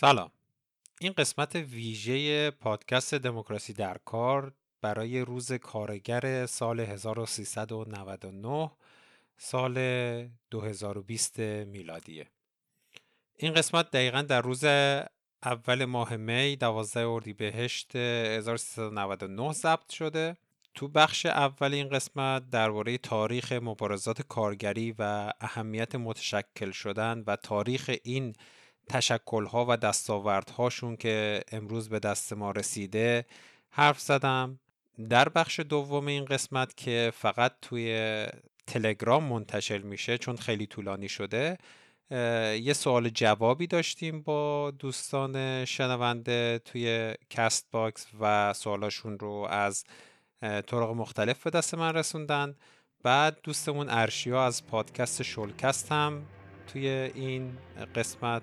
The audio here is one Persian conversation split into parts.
سلام. این قسمت ویژه پادکست دموکراسی در کار برای روز کارگر سال 1399 سال 2020 میلادیه. این قسمت دقیقا در روز اول ماه می 12 اردیبهشت 1399 ضبط شده. تو بخش اول این قسمت درباره تاریخ مبارزات کارگری و اهمیت متشکل شدن و تاریخ این تشکلها و دستاوردهاشون که امروز به دست ما رسیده حرف زدم. در بخش دوم این قسمت که فقط توی تلگرام منتشر میشه چون خیلی طولانی شده یه سوال جوابی داشتیم با دوستان شنونده توی کست باکس و سوالاشون رو از طرق مختلف به دست من رسوندن. بعد دوستمون ارشیا از پادکست شولکست هم توی این قسمت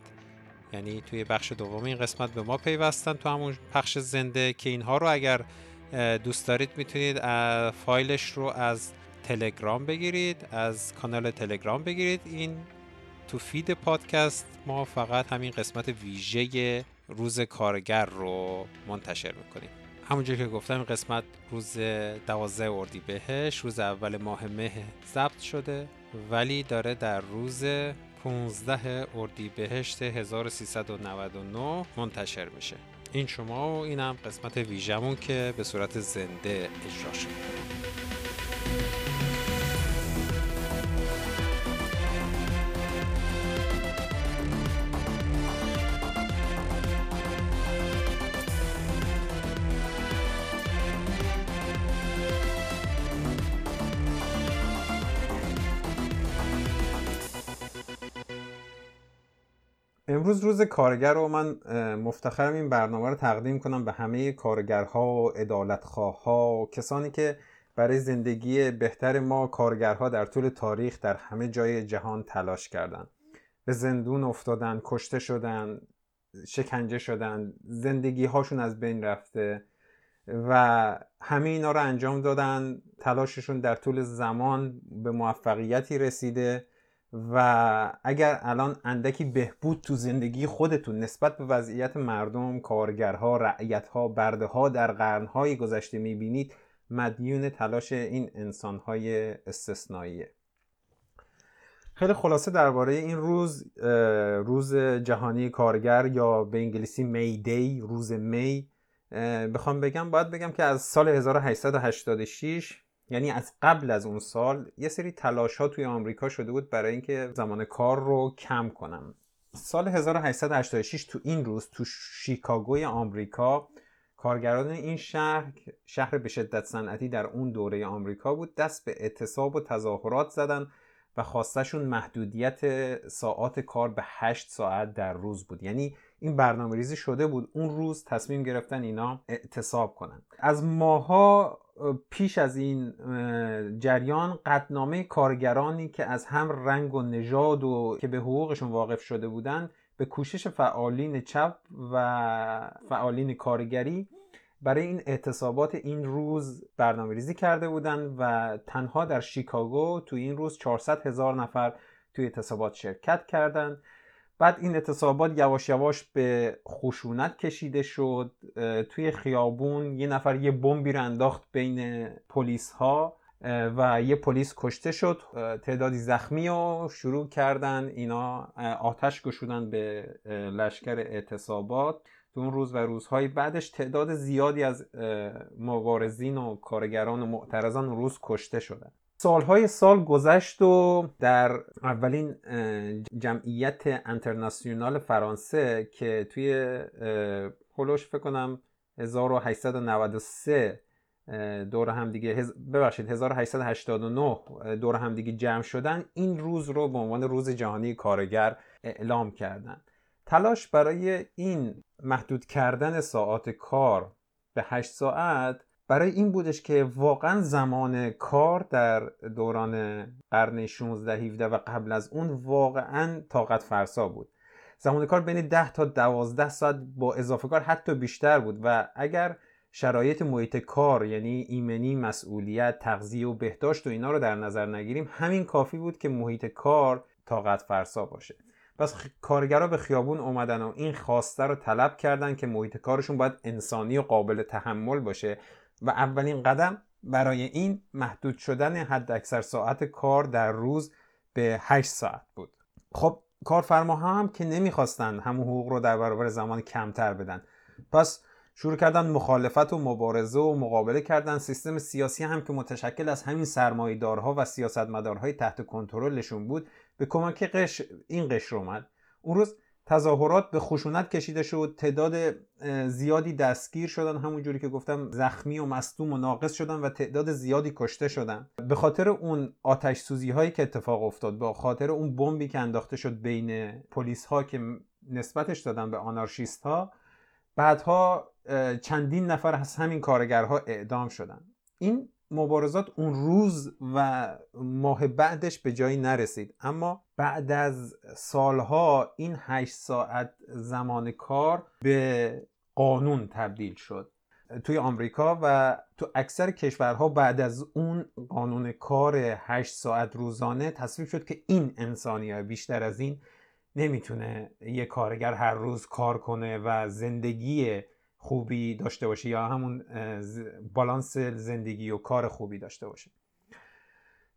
یعنی توی بخش دوم این قسمت به ما پیوستن تو همون پخش زنده که اینها رو اگر دوست دارید می‌تونید فایلش رو از تلگرام بگیرید از کانال تلگرام بگیرید. این تو فید پادکست ما فقط همین قسمت ویژه روز کارگر رو منتشر می‌کنیم. همونجور که گفتم این قسمت روز 12 اردی بهش روز اول ماه مه ضبط شده ولی داره در روز 15 اردیبهشت 1399 منتشر میشه. این شما و اینم قسمت ویژمون که به صورت زنده اجرا شده امروز روز کارگر رو من مفتخرم این برنامه رو تقدیم کنم به همه کارگرها و و کسانی که برای زندگی بهتر ما کارگرها در طول تاریخ در همه جای جهان تلاش کردند. به زندون افتادن، کشته شدن، شکنجه شدن، زندگی هاشون از بین رفته و همه اینا رو انجام دادن تلاششون در طول زمان به موفقیتی رسیده و اگر الان اندکی بهبود تو زندگی خودتون نسبت به وضعیت مردم، کارگرها، رعیتها، برده ها در قرنهای گذشته می‌بینید مدیون تلاش این انسانهای استثنائیه. خیلی خلاصه درباره این روز روز جهانی کارگر یا به انگلیسی می دی روز می بخوام بگم باید بگم که از سال 1886 یعنی از قبل از اون سال یه سری تلاش ها توی آمریکا شده بود برای اینکه زمان کار رو کم کنم. سال 1886 تو این روز تو شیکاگوی آمریکا کارگران این شهر شهر به شدت صنعتی در اون دوره آمریکا بود دست به اعتصاب و تظاهرات زدن و خواستشون محدودیت ساعات کار به 8 ساعت در روز بود. یعنی این برنامه ریزی شده بود اون روز تصمیم گرفتن اینا اعتصاب کنن. از ماها پیش از این جریان قطنامه کارگرانی که از هم رنگ و نژاد و که به حقوقشون واقف شده بودند به کوشش فعالین چپ و فعالین کارگری برای این اعتصابات این روز برنامه ریزی کرده بودند و تنها در شیکاگو تو این روز 400 هزار نفر توی اعتصابات شرکت کردند بعد این اعتصابات یواش یواش به خشونت کشیده شد توی خیابون یه نفر یه بمبی رو انداخت بین پلیس ها و یه پلیس کشته شد. تعدادی زخمی رو شروع کردن. اینا آتش گشودن به لشکر اعتصابات. تو اون روز و روزهای بعدش تعداد زیادی از مبارزین و کارگران و معترضان روز کشته شدن. سالهای سال گذشت و در اولین جمعیت انترناسیونال فرانسه که توی هلوش فکر کنم 1893 دور هم دیگه ببخشید 1889 دور هم دیگه جمع شدن این روز رو به عنوان روز جهانی کارگر اعلام کردن. تلاش برای این محدود کردن ساعات کار به 8 ساعت برای این بودش که واقعا زمان کار در دوران قرن 16 17 و قبل از اون واقعا طاقت فرسا بود. زمان کار بین 10 تا 12 ساعت با اضافه کار حتی بیشتر بود و اگر شرایط محیط کار یعنی ایمنی مسئولیت تغذیه و بهداشت و اینا رو در نظر نگیریم همین کافی بود که محیط کار طاقت فرسا باشه. پس کارگرا به خیابون اومدن و این خواسته رو طلب کردن که محیط کارشون باید انسانی و قابل تحمل باشه. و اولین قدم برای این محدود شدن حد اکثر ساعت کار در روز به 8 ساعت بود. خب کارفرماها هم که نمی‌خواستن همون حقوق رو در برابر زمان کمتر بدن. پس شروع کردن مخالفت و مبارزه و مقابله کردن. سیستم سیاسی هم که متشکل از همین سرمایه‌دارها و سیاستمدارهای تحت کنترلشون بود به کمک قش این قشر اومد. اون روز تظاهرات به خشونت کشیده شد. تعداد زیادی دستگیر شدن. همونجوری که گفتم زخمی و مصدوم و ناقص شدن و تعداد زیادی کشته شدن. به خاطر اون آتش سوزی هایی که اتفاق افتاد به خاطر اون بمبی که انداخته شد بین پلیس ها که نسبتش دادن به آنارشیست ها بعدها چندین نفر از همین کارگرها اعدام شدن. این مبارزات اون روز و ماه بعدش به جایی نرسید. اما بعد از سالها این هشت ساعت زمان کار به قانون تبدیل شد. توی آمریکا و تو اکثر کشورها بعد از اون قانون کار هشت ساعت روزانه تصویب شد که این انسانی بیشتر از این نمی‌تونه یه کارگر هر روز کار کنه و زندگی خوبی داشته باشه یا همون بالانس زندگی و کار خوبی داشته باشه.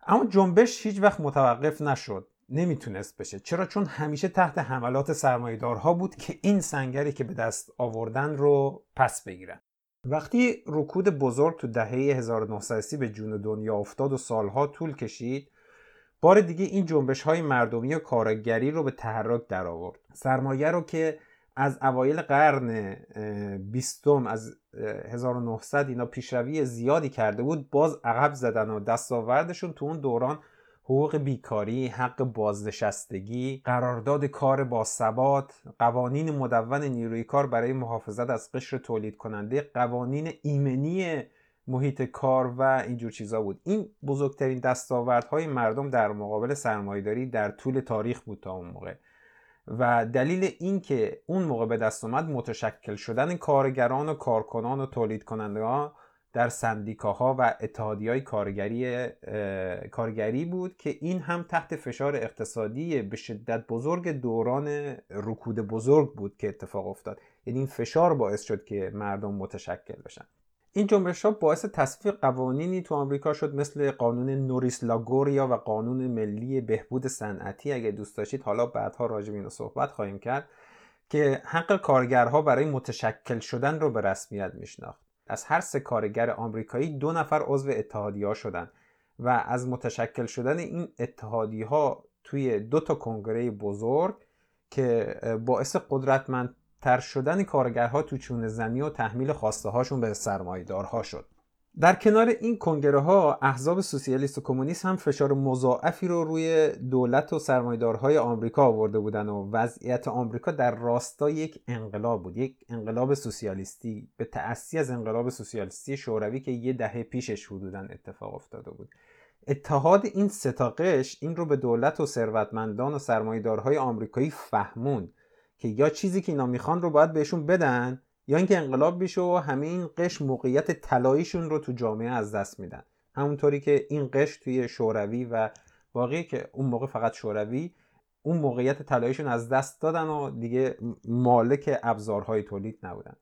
اما جنبش هیچ وقت متوقف نشد. نمی‌تونست بشه. چرا؟ چون همیشه تحت حملات سرمایهدارها بود که این سنگری که به دست آوردن رو پس بگیرن. وقتی رکود بزرگ تو دهه 1930 به جون دنیا افتاد و سالها طول کشید بار دیگه این جنبش های مردمی و کارگری رو به تحرک در آورد سرمایه رو که از اوایل قرن بیستم از 1900 اینا پیشروی زیادی کرده بود باز عقب زدن و دستاوردشون تو اون دوران حقوق بیکاری، حق بازنشستگی، قرارداد کار با ثبات، قوانین مدون نیروی کار برای محافظت از قشر تولید کننده، قوانین ایمنی محیط کار و اینجور چیزا بود. این بزرگترین دستاوردهای مردم در مقابل سرمایهداری در طول تاریخ بود تا اون موقع. و دلیل این که اون موقع به دست اومد متشکل شدن کارگران و کارکنان و تولید کننده ها در سندیکاها و اتحادی های کارگری, کارگری بود که این هم تحت فشار اقتصادی به شدت بزرگ دوران رکود بزرگ بود که اتفاق افتاد. یعنی این فشار باعث شد که مردم متشکل بشن. این جنبش ها باعث تصویب قوانینی تو آمریکا شد مثل قانون نوریس لاگوریا و قانون ملی بهبود صنعتی. اگه دوست داشتید حالا بعدها راجع به صحبت خواهیم کرد که حق کارگرها برای متشکل شدن رو به رسمیت میشناخت. از هر سه کارگر آمریکایی دو نفر عضو اتحادیه ها شدن و از متشکل شدن این اتحادی ها توی دو تا کنگره بزرگ که باعث قدرتمند تر شدن کارگرها تو چون زنی و تحمیل خواسته هاشون به سرمایدارها شد. در کنار این کنگره ها احزاب سوسیالیست و کمونیست هم فشار مضاعفی رو روی دولت و سرمایدارهای آمریکا آورده بودن و وضعیت آمریکا در راستای یک انقلاب بود. یک انقلاب سوسیالیستی به تأسی از انقلاب سوسیالیستی شوروی که یه دهه پیشش حدودا اتفاق افتاده بود. اتحاد این ستاقش این رو به دولت و ثروتمندان و سرمایدارهای آمریکایی فهموند. که یا چیزی که اینا می‌خوان رو باید بهشون بدن یا اینکه انقلاب بشه و همه این قش موقعیت طلاییشون رو تو جامعه از دست میدن. همونطوری که این قش توی شوروی و واقعی که اون موقع فقط شوروی اون موقعیت طلاییشون از دست دادن و دیگه مالک ابزارهای تولید نبودن.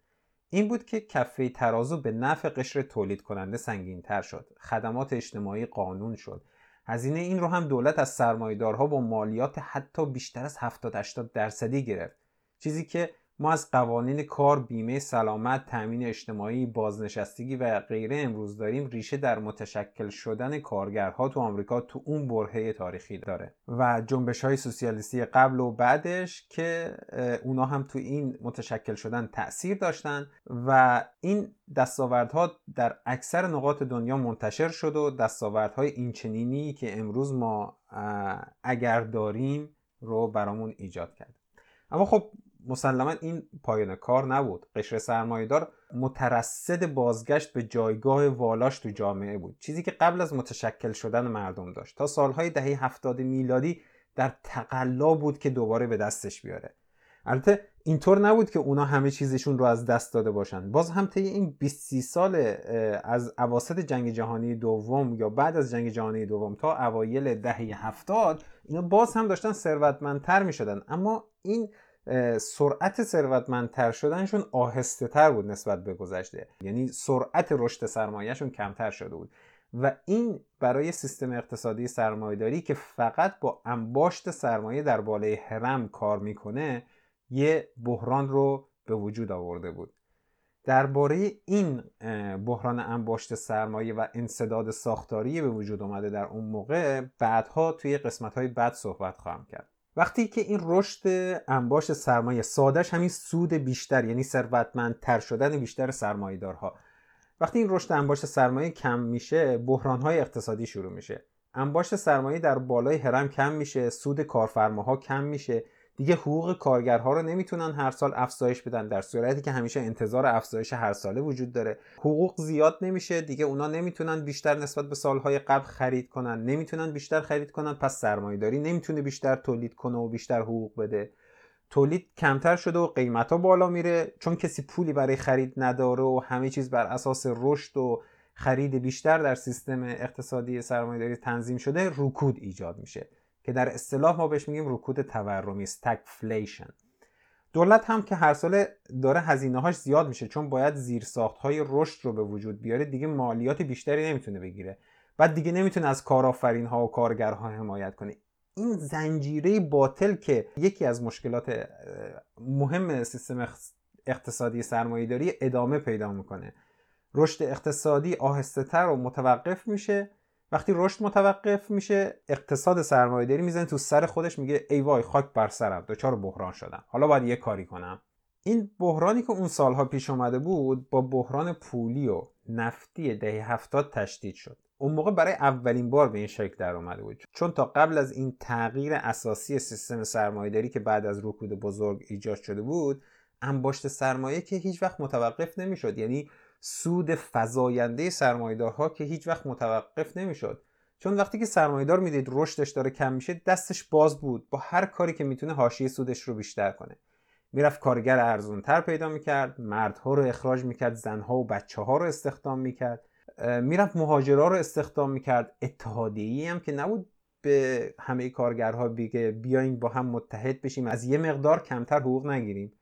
این بود که کفه ترازو به نفع قشر تولید کننده سنگین تر شد. خدمات اجتماعی قانون شد. هزینه این رو هم دولت از سرمایدارها با مالیات حتی بیشتر از 70 80 درصدی گرفت. چیزی که ما از قوانین کار بیمه سلامت تامین اجتماعی بازنشستگی و غیره امروز داریم ریشه در متشکل شدن کارگرها تو آمریکا تو اون برهه تاریخی داره. و جنبش های سوسیالیستی قبل و بعدش که اونا هم تو این متشکل شدن تاثیر داشتن و این دستاوردها در اکثر نقاط دنیا منتشر شد و دستاوردهای اینچنینی که امروز ما اگر داریم رو برامون ایجاد کرد. اما خب مسلما این پایان کار نبود. قشر سرمایهدار مترصد بازگشت به جایگاه والاش تو جامعه بود. چیزی که قبل از متشکل شدن مردم داشت. تا سالهای دهه هفتاد میلادی در تقلا بود که دوباره به دستش بیاره. البته اینطور نبود که اونا همه چیزشون رو از دست داده باشن. باز هم طی این 20 سال از اواسط جنگ جهانی دوم یا بعد از جنگ جهانی دوم تا اوایل دهه هفتاد اینا باز هم داشتن ثروتمندتر می شدن اما این سرعت ثروتمندتر شدنشون آهسته تر بود نسبت به گذشته. یعنی سرعت رشد سرمایهشون کمتر شده بود. و این برای سیستم اقتصادی سرمایهداری که فقط با انباشت سرمایه در بالای هرم کار می‌کنه یه بحران رو به وجود آورده بود. درباره این بحران انباشت سرمایه و انصداد ساختاری به وجود اومده در اون موقع بعدها توی قسمت های بعد صحبت خواهم کرد. وقتی که این رشد انباشت سرمایه سادش همین سود بیشتر یعنی ثروتمندتر شدن بیشتر سرمایه‌دارها. وقتی این رشد انباشت سرمایه کم میشه بحران های اقتصادی شروع میشه. انباشت سرمایه در بالای هرم کم میشه سود کارفرماها کم میشه. دیگه حقوق کارگرها رو نمی‌تونن هر سال افزایش بدن در صورتی که همیشه انتظار افزایش هر ساله وجود داره. حقوق زیاد نمیشه دیگه اونا نمی‌تونن بیشتر نسبت به سالهای قبل خرید کنن نمی‌تونن بیشتر خرید کنن پس سرمایهداری نمی‌تونه بیشتر تولید کنه و بیشتر حقوق بده. تولید کمتر شده و قیمت ها بالا میره چون کسی پولی برای خرید نداره و همه چیز بر اساس رشد و خرید بیشتر در سیستم اقتصادی سرمایهداری تنظیم شده رکود ایجاد میشه. که در اصطلاح ما بهش میگیم رکود تورمی استگفلیشن دولت هم که هر ساله داره هزینه هاش زیاد میشه چون باید زیرساخت های رشد رو به وجود بیاره دیگه مالیات بیشتری نمی‌تونه بگیره. بعد دیگه نمی‌تونه از کارآفرین ها و کارگرها حمایت کنه. این زنجیره باطل که یکی از مشکلات مهم سیستم اقتصادی سرمایهداری ادامه پیدا می‌کنه. رشد اقتصادی آهسته تر و متوقف میشه. وقتی رشد متوقف میشه اقتصاد سرمایهداری می‌زنه تو سر خودش میگه ای وای خاک بر سرم دچار بحران شدم. حالا باید یه کاری کنم. این بحرانی که اون سالها پیش اومده بود با بحران پولی و نفتی دهه هفتاد تشدید شد. اون موقع برای اولین بار به این شکل در اومده بود. چون تا قبل از این تغییر اساسی سیستم سرمایهداری که بعد از رکود بزرگ ایجاد شده بود انباشت سرمایه که هیچ وقت متوقف نمی‌شد. یعنی سود فزاینده سرمایهدارها که هیچ وقت متوقف نمی‌شد. چون وقتی که سرمایهدار می‌دید رشدش داره کم میشه دستش باز بود با هر کاری که می‌تونه حاشیه سودش رو بیشتر کنه. می‌رفت کارگر ارزونتر پیدا می‌کرد مردها رو اخراج می‌کرد زنها و بچه ها رو استخدام می‌کرد. می‌رفت مهاجرا رو استخدام می‌کرد. اتحادیه‌ای هم که نبود به همه کارگرها بگه بیاین با هم متحد بشیم از یه مقدار کمتر حقوق نگیریم.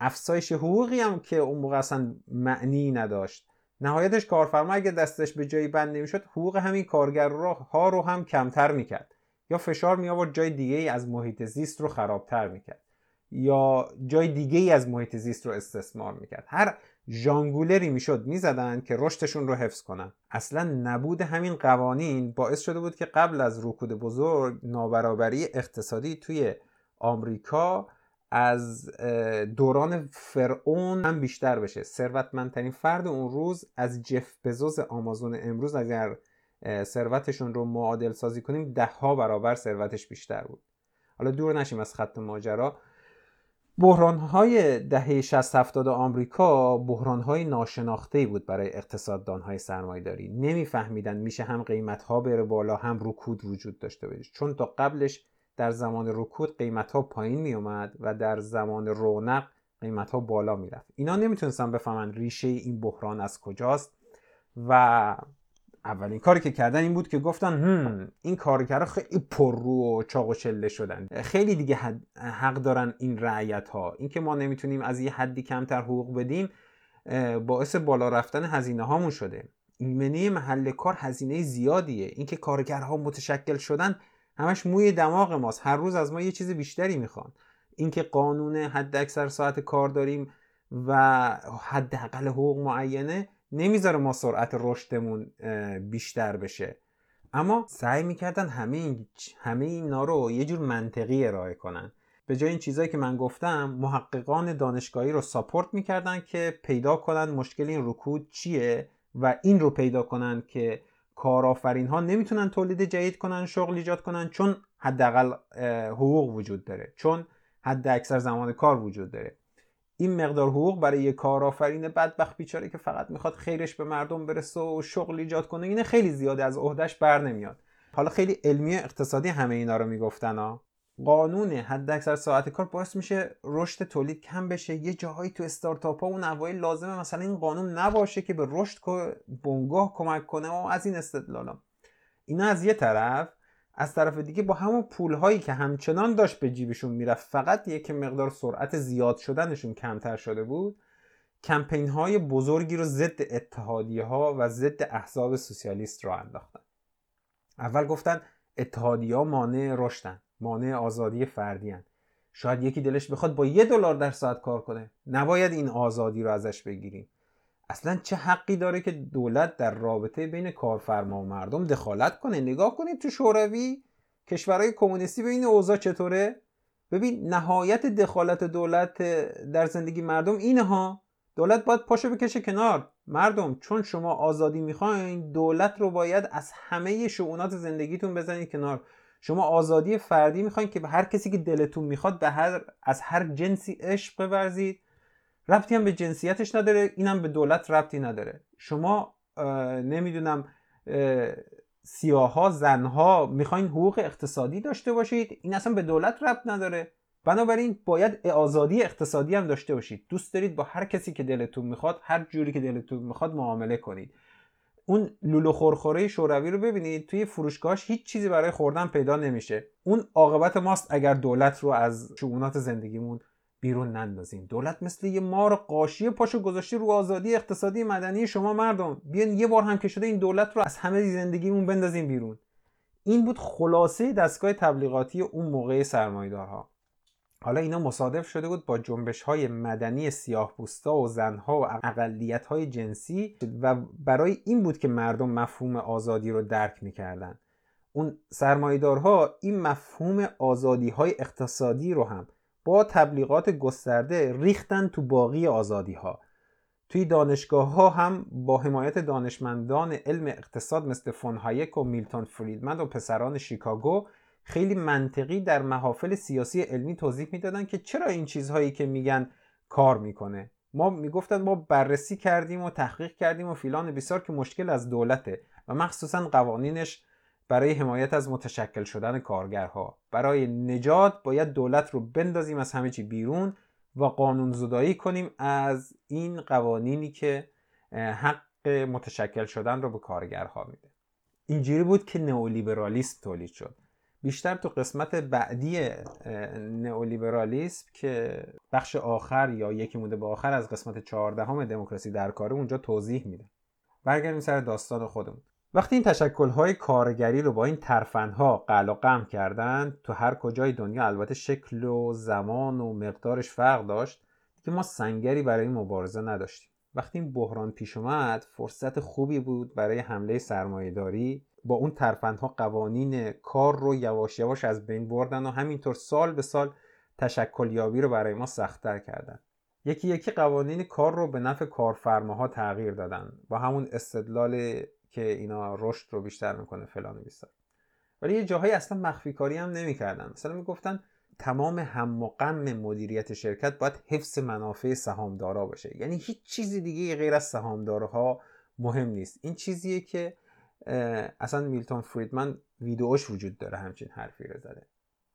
افزایش حقوقی هم که اون موقع اصلا معنی نداشت. نهایتش کارفرما اگه دستش به جایی بند نمی‌شد حقوق همین کارگرها رو هم کمتر می‌کرد. یا فشار می آورد جای دیگه ای از محیط زیست رو خرابتر می‌کرد. یا جای دیگه ای از محیط زیست رو استثمار می‌کرد. هر ژانگولری می‌شد می‌زدن که رشدشون رو حفظ کنن. اصلا نبود همین قوانین باعث شده بود که قبل از رکود بزرگ نابرابری اقتصادی توی آمریکا از دوران فرعون هم بیشتر بشه. ثروتمندترین فرد اون روز از جف بزوز آمازون امروز اگر ثروتشون رو معادل سازی کنیم ده ها برابر ثروتش بیشتر بود. حالا دور نشیم از خط ماجرا. بحران های دهه 60 70 آمریکا بحران های ناشناخته بود برای اقتصاددان های سرمایداری نمیفهمیدن میشه هم قیمت ها بره بالا هم رکود وجود داشته باشه. چون تا قبلش در زمان رکود قیمت ها پایین می اومد و در زمان رونق قیمت ها بالا می رفت اینا نمی‌تونستن بفهمن ریشه این بحران از کجاست و اولین کاری که کردن این بود که گفتن هم این کارگرها خیلی پررو و چاق و چله شدن. خیلی دیگه حق دارن این رعیت ها اینکه ما نمی‌تونیم از یه حدی کمتر حقوق بدیم باعث بالا رفتن هزینه هامون شده. ایمنی محل کار هزینه زیادیه. اینکه کارگرها متشکل شدن همش موی دماغ ماست. هر روز از ما یه چیز بیشتری می‌خوان. اینکه قانون حد اکثر ساعت کار داریم و حداقل حقوق معینه نمی‌ذاره ما سرعت رشدمون بیشتر بشه. اما سعی می‌کردن همه این همه اینا رو یه جور منطقی ارائه کنن. به جای این چیزایی که من گفتم محققان دانشگاهی رو ساپورت می‌کردن که پیدا کنن مشکل این رکود چیه و این رو پیدا کنن که کارآفرین ها نمی‌تونن تولید جدید کنن شغل ایجاد کنن چون حداقل حقوق وجود داره. چون حد اکثر زمان کار وجود داره. این مقدار حقوق برای یه کارآفرین بدبخت بیچاره که فقط می‌خواد خیرش به مردم برسه و شغل ایجاد کنه اینه خیلی زیاده از عهدهش بر نمیاد. حالا خیلی علمی اقتصادی همه اینا رو می‌گفتن ها قانون حد اکثر ساعت کار باعث میشه رشد تولید کم بشه. یه جاهایی تو استارتاپ ها اون اوایل لازمه مثلا این قانون نباشه که به رشد بنگاه کمک کنه. و از این استدلالا اینا از یه طرف از طرف دیگه با همون پول هایی که همچنان داشت به جیبشون می‌رفت فقط یک مقدار سرعت زیاد شدنشون کمتر شده بود. کمپین های بزرگی رو ضد اتحادیه ها و ضد احزاب سوسیالیست را انداختن. اول گفتن اتحادیه ها مانع رشدن. مانع آزادی فردی شاید یکی دلش بخواد با یه دلار در ساعت کار کنه. نباید این آزادی رو ازش بگیریم. اصلا چه حقی داره که دولت در رابطه بین کارفرما و مردم دخالت کنه؟ نگاه کنید تو شوروی کشورهای کمونیستی ببین اوضاع چطوره. ببین نهایت دخالت دولت در زندگی مردم اینه ها. دولت باید پاشو بکشه کنار. مردم چون شما آزادی می‌خواین دولت رو باید از همه شعونات زندگیتون بزنید کنار. شما آزادی فردی می‌خواین که هر کسی که دلتون می‌خواد به هر از هر جنسی عشق بورزید. ربطی هم به جنسیتش نداره اینم به دولت ربطی نداره. شما نمی‌دونم سیاها زنها می‌خواین حقوق اقتصادی داشته باشید این اصلا به دولت ربط نداره. بنابراین باید آزادی اقتصادی هم داشته باشید. دوست دارید با هر کسی که دلتون می‌خواد هر جوری که دلتون می‌خواد معامله کنید. اون لولو خورخوره شوروی رو ببینید توی فروشگاهش هیچ چیزی برای خوردن پیدا نمیشه. اون عاقبت ماست اگر دولت رو از شؤونات زندگیمون بیرون نندازیم. دولت مثل یه مار قاشی پاشو گذاشته رو آزادی اقتصادی مدنی شما مردم. بیان یه بار هم که شده این دولت رو از همه زندگیمون بندازیم بیرون. این بود خلاصه دستگاه تبلیغاتی اون موقع سرمایدارها حالا اینا مصادف شده بود با جنبش های مدنی سیاه و زنها و اقلیت های جنسی و برای این بود که مردم مفهوم آزادی رو درک می‌کردن. اون سرمایدارها این مفهوم آزادی های اقتصادی رو هم با تبلیغات گسترده ریختن تو باقی آزادی ها توی دانشگاه ها هم با حمایت دانشمندان علم اقتصاد مثل فون هایک و میلتون فریدمن و پسران شیکاگو خیلی منطقی در محافل سیاسی علمی توضیح می‌دادن که چرا این چیزهایی که میگن کار می‌کنه. ما می‌گفتن ما بررسی کردیم و تحقیق کردیم و فیلان بیسار که مشکل از دولته و مخصوصا قوانینش برای حمایت از متشکل شدن کارگرها. برای نجات باید دولت رو بندازیم از همه چی بیرون و قانون زدایی کنیم از این قوانینی که حق متشکل شدن رو به کارگرها میده. اینجوری بود که نئولیبرالیسم تولید شد. بیشتر تو قسمت بعدی نئولیبرالیسم که بخش آخر یا یکی مونده به آخر از قسمت چهاردهم دموکراسی در کاره اونجا توضیح میده. برگردیم سر داستان خودمون. وقتی این تشکل‌های کارگری رو با این ترفندها قل و قم کردن تو هر کجای دنیا البته شکل و زمان و مقدارش فرق داشت که ما سنگری برای مبارزه نداشتیم. وقتی این بحران پیش اومد فرصت خوبی بود برای حمله سرمایهداری با اون ترفندها قوانین کار رو یواش یواش از بین بردن و همینطور سال به سال تشکل یابی رو برای ما سختتر کردن. یکی یکی قوانین کار رو به نفع کارفرماها تغییر دادن با همون استدلال که اینا رشد رو بیشتر می‌کنه فلان بیستر ولی یه جاهایی اصلا مخفی کاری هم نمی‌کردن. مثلا می‌گفتن تمام هم و غم مدیریت شرکت باید حفظ منافع سهامدارا باشه. یعنی هیچ چیزی دیگه غیر از سهامدارها مهم نیست. این چیزیه که اصلا میلتون فریدمن ویدیوش وجود داره همچین حرفی رو زده.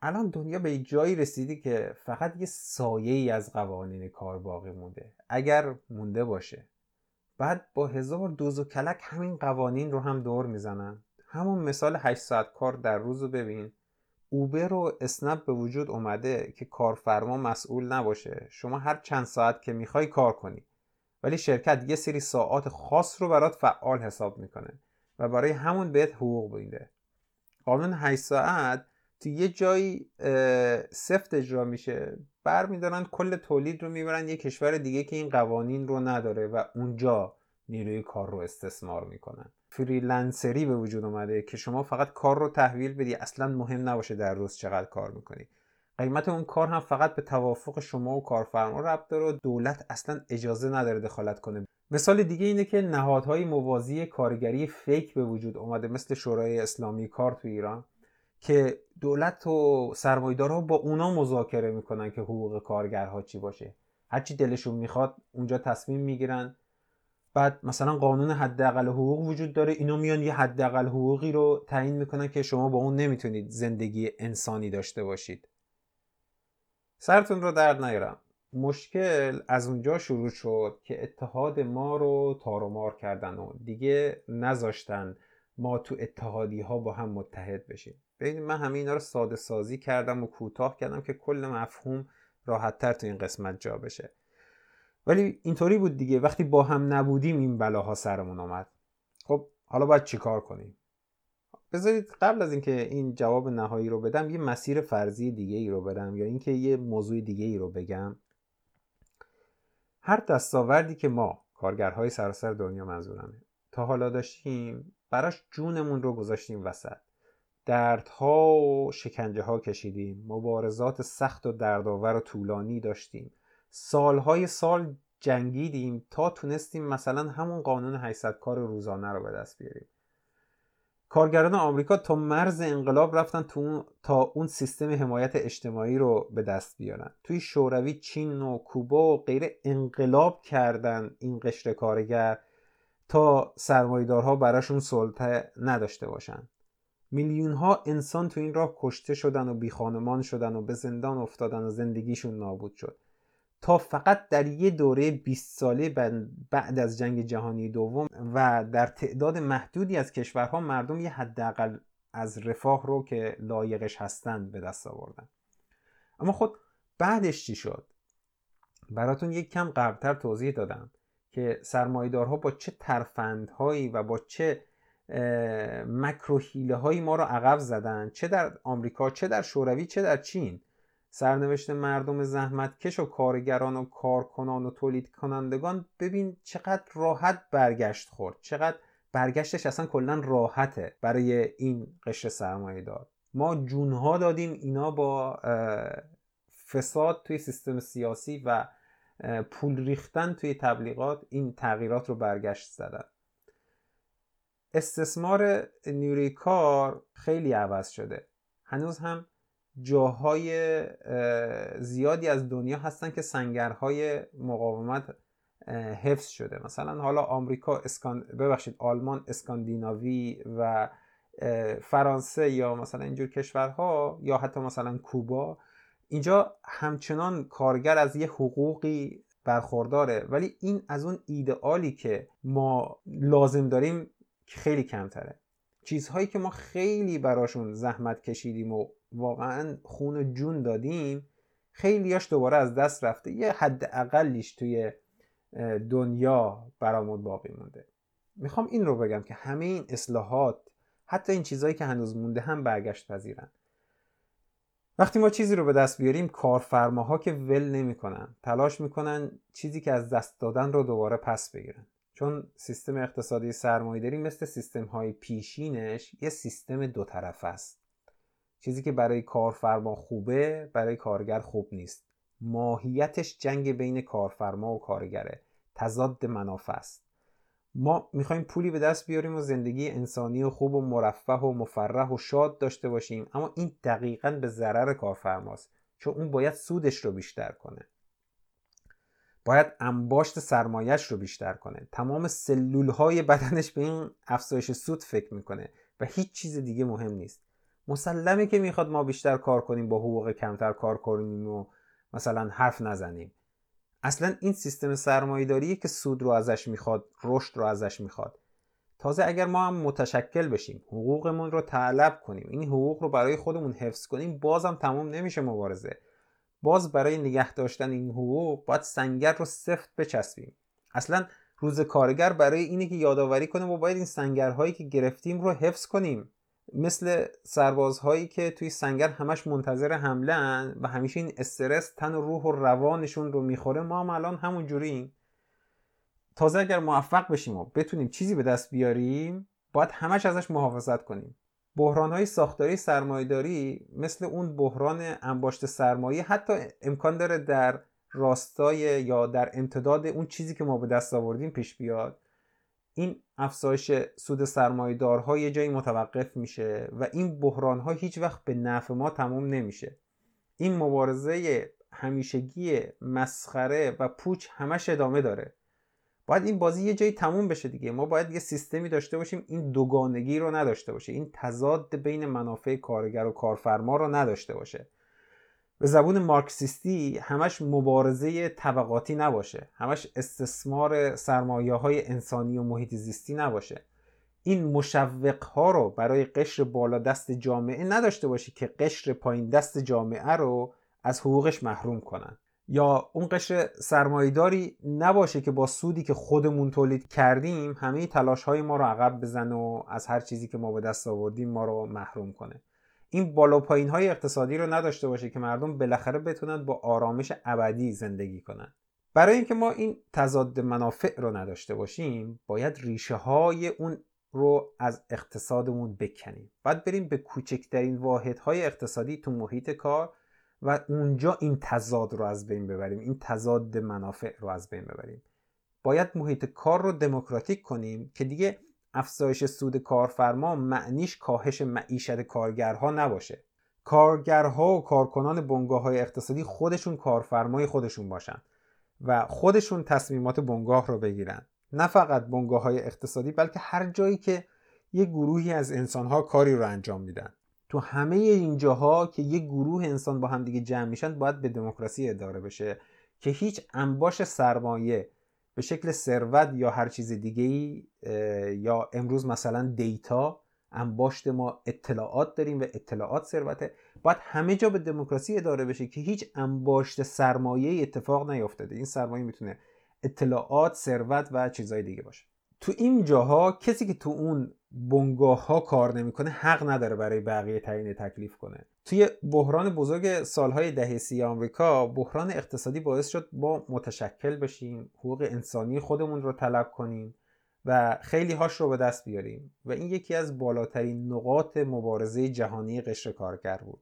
الان دنیا به جایی رسیدی که فقط یه سایه ای از قوانین کار باقی مونده. اگر مونده باشه. بعد با هزار دوز و کلک همین قوانین رو هم دور می‌زنن. همون مثال 8 ساعت کار در روز رو ببین. اوبر و اسنپ به وجود اومده که کارفرما مسئول نباشه. شما هر چند ساعت که می‌خوای کار کنی. ولی شرکت یه سری ساعات خاص رو برات فعال حساب می‌کنه. و برای همون بهت حقوق میده. قانون 8 ساعت تو یه جایی سفت اجرا میشه. برمیدارن کل تولید رو می‌برن یه کشور دیگه که این قوانین رو نداره و اونجا نیروی کار رو استثمار می‌کنن. فریلنسری به وجود اومده که شما فقط کار رو تحویل بدی اصلا مهم نباشه در روز چقدر کار می‌کنی. قیمت اون کار هم فقط به توافق شما و کارفرما ربط داره و دولت اصلا اجازه نداره دخالت کنه. مثال دیگه اینه که نهادهای موازی کارگری فیک به وجود اومده مثل شورای اسلامی کار تو ایران که دولت و سرمایدارها با اونا مذاکره می‌کنن که حقوق کارگرها چی باشه. هرچی دلشون می‌خواد اونجا تصمیم می‌گیرن. بعد مثلا قانون حداقل حقوق وجود داره اینا میان یه حداقل حقوقی رو تعیین می‌کنن که شما با اون نمی‌تونید زندگی انسانی داشته باشید. سرتون رو درد نیارم. مشکل از اونجا شروع شد که اتحاد ما رو تارومار کردن و دیگه نذاشتن ما تو اتحادی ها با هم متحد بشیم. ببینید من همه اینا رو ساده سازی کردم و کوتاه کردم که کل مفهوم راحتتر تو این قسمت جا بشه. ولی اینطوری بود دیگه. وقتی با هم نبودیم این بلاها سرمون آمد خب حالا باید چیکار کنیم؟ بذارید قبل از اینکه این جواب نهایی رو بدم یه مسیر فرضی دیگه ای رو بدم یا اینکه یه موضوع دیگه ای رو بگم. هر دستاوردی که ما کارگرهای سراسر دنیا منظورمه. تا حالا داشتیم براش جونمون رو گذاشتیم وسط. دردها و شکنجه ها کشیدیم. مبارزات سخت و دردآور و طولانی داشتیم. سالهای سال جنگیدیم تا تونستیم مثلا همون قانون 800 کار روزانه رو به دست بیاریم. کارگران آمریکا تا مرز انقلاب رفتن تو تا اون سیستم حمایت اجتماعی رو به دست بیارن. توی شوروی چین و کوبا و غیره انقلاب کردن این قشر کارگر تا سرمایدارها براشون سلطه نداشته باشن. میلیون ها انسان تو این راه کشته شدن و بیخانمان شدن و به زندان افتادن و زندگیشون نابود شد. تا فقط در یه دوره 20 ساله بعد از جنگ جهانی دوم و در تعداد محدودی از کشورها مردم یه حداقل از رفاه رو که لایقش هستند به دست آوردن. اما خود بعدش چی شد؟ براتون یک کم قبلتر توضیح دادم که سرمایدارها با چه ترفندهایی و با چه مکروهیله هایی ما رو عقب زدن چه در آمریکا چه در شوروی چه در چین. سرنوشت مردم زحمتکش و کارگران و کارکنان و تولید کنندگان ببین چقدر راحت برگشت خورد. چقدر برگشتش اصلا کلا راحته برای این قشر سرمایه دار. ما جونها دادیم اینا با فساد توی سیستم سیاسی و پول ریختن توی تبلیغات این تغییرات رو برگشت زدن. استثمار نیروی کار خیلی عوض شده. هنوز هم جاهای زیادی از دنیا هستن که سنگرهای مقاومت حفظ شده. مثلا حالا آمریکا اسکان... ببخشید آلمان اسکاندیناوی و فرانسه یا مثلا اینجور کشورها یا حتی مثلا کوبا اینجا همچنان کارگر از یه حقوقی برخورداره. ولی این از اون ایدئالی که ما لازم داریم خیلی کمتره. چیزهایی که ما خیلی براشون زحمت کشیدیم و واقعا خون و جون دادیم خیلیاش دوباره از دست رفته. یه حد اقلیش توی دنیا برامون باقی مونده. می‌خوام این رو بگم که همه این اصلاحات حتی این چیزهایی که هنوز مونده هم برگشت پذیرن. وقتی ما چیزی رو به دست بیاریم کارفرماها که ول نمی‌کنن تلاش می‌کنن چیزی که از دست دادن رو دوباره پس بگیرن. چون سیستم اقتصادی سرمایه‌داری مثل سیستم های پیشینش یه سیستم دو طرف است. چیزی که برای کارفرما خوبه برای کارگر خوب نیست. ماهیتش جنگ بین کارفرما و کارگره. تضاد منافع است. ما می‌خوایم پولی به دست بیاریم و زندگی انسانی و خوب و مرفه و مفرح و شاد داشته باشیم. اما این دقیقا به ضرر کارفرماست. چون اون باید سودش رو بیشتر کنه. باید انباشت سرمایش رو بیشتر کنه. تمام سلول های بدنش به این افزایش سود فکر می‌کنه و هیچ چیز دیگه مهم نیست. مسلمه که می‌خواد ما بیشتر کار کنیم با حقوق کمتر کار کنیم و مثلا حرف نزنیم. اصلا این سیستم سرمایه‌داریه که سود رو ازش می‌خواد رشد رو ازش می‌خواد. تازه اگر ما هم متشکل بشیم حقوقمون رو طلب کنیم این حقوق رو برای خودمون حفظ کنیم بازم تموم نمیشه مبارزه. باز برای نگه داشتن این حقوق باید سنگر رو سفت بچسبیم. اصلا روز کارگر برای اینه که یادآوری کنیم و باید این سنگرهایی که گرفتیم رو حفظ کنیم. مثل سربازهایی که توی سنگر همش منتظر حمله و همیشه این استرس تن و روح و روانشون رو می‌خوره ما هم الان همون جوریم. تازه اگر موفق بشیم و بتونیم چیزی به دست بیاریم باید همش ازش محافظت کنیم. بحران های ساختاری سرمایهداری مثل اون بحران انباشت سرمایه حتی امکان داره در راستای یا در امتداد اون چیزی که ما به دست آوردیم پیش بیاد. این افزایش سود سرمایه‌دارها یه جایی متوقف میشه و این بحران ها هیچ وقت به نفع ما تموم نمیشه. این مبارزه همیشگی مسخره و پوچ همش ادامه داره. باید این بازی یه جایی تموم بشه دیگه. ما باید یه سیستمی داشته باشیم این دوگانگی رو نداشته باشه. این تضاد بین منافع کارگر و کارفرما رو نداشته باشه. به زبون مارکسیستی همش مبارزه طبقاتی نباشه. همش استثمار سرمایه های انسانی و محیط زیستی نباشه. این مشوق ها رو برای قشر بالا دست جامعه نداشته باشه که قشر پایین دست جامعه رو از حقوقش محروم کنن. یا اون قشر سرمایهداری نباشه که با سودی که خودمون تولید کردیم همه تلاش های ما رو عقب بزنه و از هر چیزی که ما به دست آوردیم ما رو محروم کنه. این بالا پایین های اقتصادی رو نداشته باشه که مردم بالاخره بتونن با آرامش ابدی زندگی کنن. برای اینکه ما این تضاد منافع رو نداشته باشیم باید ریشه های اون رو از اقتصادمون بکنیم. باید بریم به کوچکترین واحدهای اقتصادی تو محیط کار و اونجا این تضاد رو از بین ببریم این تضاد منافع رو از بین ببریم. باید محیط کار رو دموکراتیک کنیم که دیگه افزایش سود کارفرما معنیش کاهش معیشت کارگرها نباشه. کارگرها و کارکنان بنگاه های اقتصادی خودشون کارفرمای خودشون باشن و خودشون تصمیمات بنگاه رو بگیرن. نه فقط بنگاه های اقتصادی بلکه هر جایی که یه گروهی از انسانها کاری رو انجام میدن. تو همه این جاها که یه گروه انسان با هم دیگه جمع میشن باید به دموکراسی اداره بشه. که هیچ انباش سرمایه به شکل ثروت یا هر چیز دیگه ای یا امروز مثلا دیتا انباشت ما اطلاعات داریم و اطلاعات ثروته. باید همه جا به دموکراسی اداره بشه که هیچ انباشت سرمایه اتفاق نیفتاده. این سرمایه می‌تونه اطلاعات ثروت و چیزهای دیگه باشه. تو این جاها کسی که تو اون بنگاه ها کار نمی‌کنه حق نداره برای بقیه تعیین تکلیف کنه. توی بحران بزرگ سالهای دهه سی آمریکا بحران اقتصادی باعث شد با متشکل بشیم حقوق انسانی خودمون رو طلب کنیم و خیلی هاش رو به دست بیاریم. و این یکی از بالاترین نقاط مبارزه جهانی قشر کارگر بود.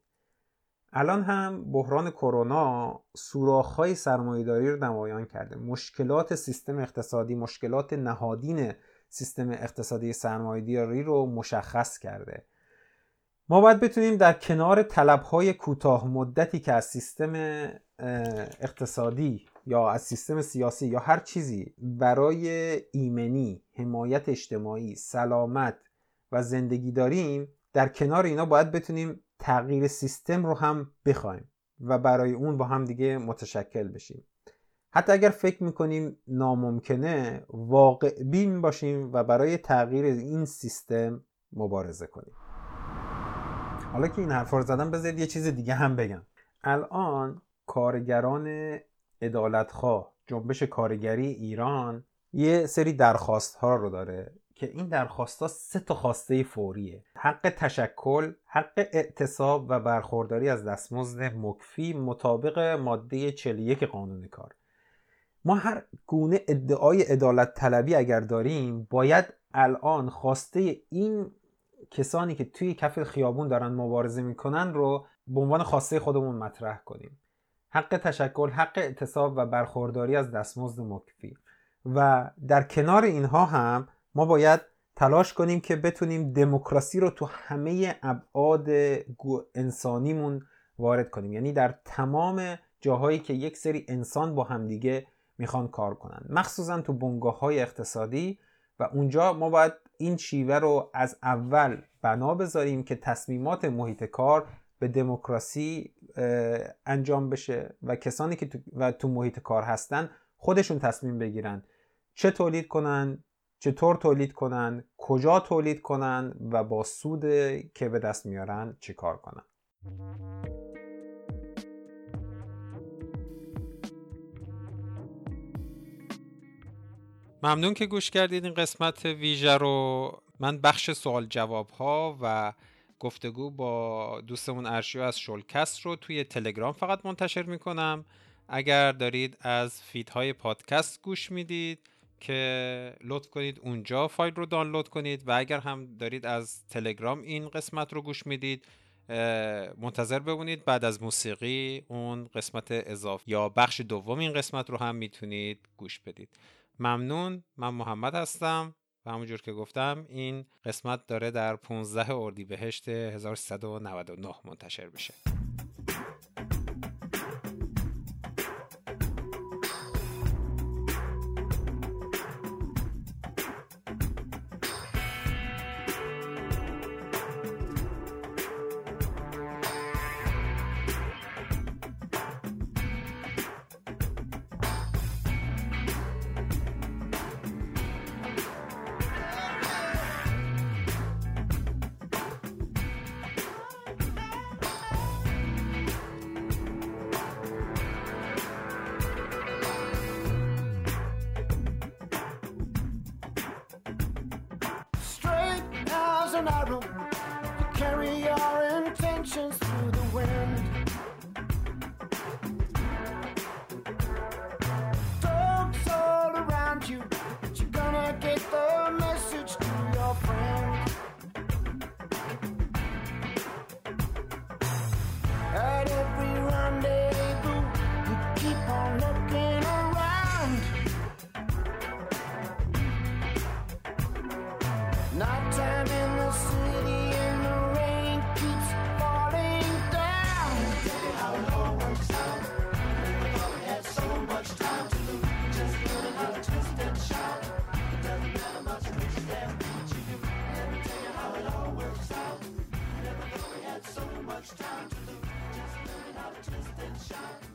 الان هم بحران کرونا سوراخ‌های سرمایه‌داری رو نمایان کرده. مشکلات سیستم اقتصادی مشکلات نهادین سیستم اقتصادی سرمایه‌داری رو مشخص کرده. ما باید بتونیم در کنار طلبهای کوتاه مدتی که از سیستم اقتصادی یا از سیستم سیاسی یا هر چیزی برای ایمنی، حمایت اجتماعی، سلامت و زندگی داریم در کنار اینا باید بتونیم تغییر سیستم رو هم بخوایم و برای اون با هم دیگه متشکل بشیم. حتی اگر فکر می‌کنیم ناممکنه واقع بین باشیم و برای تغییر این سیستم مبارزه کنیم. حالا که این حرفا رو زدم بذارید یه چیز دیگه هم بگم. الان کارگران عدالتخواه جنبش کارگری ایران یه سری درخواست ها رو داره که این درخواست ها سه تا خواسته فوریه. حق تشکل حق اعتصاب و برخورداری از دستمزد مکفی مطابق ماده 41 قانون کار. ما هر گونه ادعای عدالت طلبی اگر داریم باید الان خواسته این کسانی که توی کف خیابون دارن مبارزه می‌کنن رو به عنوان خواسته خودمون مطرح کنیم. حق تشکل حق اعتصاب و برخورداری از دستمزد مکفی. و در کنار اینها هم ما باید تلاش کنیم که بتونیم دموکراسی رو تو همه ابعاد انسانیمون وارد کنیم. یعنی در تمام جاهایی که یک سری انسان با همدیگه می‌خوان کار کنن. مخصوصا تو بنگاه های اقتصادی و اونجا ما باید این شیوه رو از اول بنا بذاریم که تصمیمات محیط کار به دموکراسی انجام بشه و کسانی که تو, و تو محیط کار هستن خودشون تصمیم بگیرن چه تولید کنن چطور تولید کنن کجا تولید کنن و با سود که به دست میارن چیکار کنن. ممنون که گوش کردید این قسمت ویژه رو. من بخش سوال جواب ها و گفتگو با دوستمون ارشیو از شلکست رو توی تلگرام فقط منتشر می‌کنم. اگر دارید از فیدهای پادکست گوش می‌دید که لطف کنید اونجا فایل رو دانلود کنید و اگر هم دارید از تلگرام این قسمت رو گوش می‌دید منتظر بمونید. بعد از موسیقی اون قسمت اضافه یا بخش دوم این قسمت رو هم می‌تونید گوش بدید. ممنون. من محمد هستم و همونجور که گفتم این قسمت داره در 15 اردیبهشت 1399 منتشر بشه To carry on. and shout.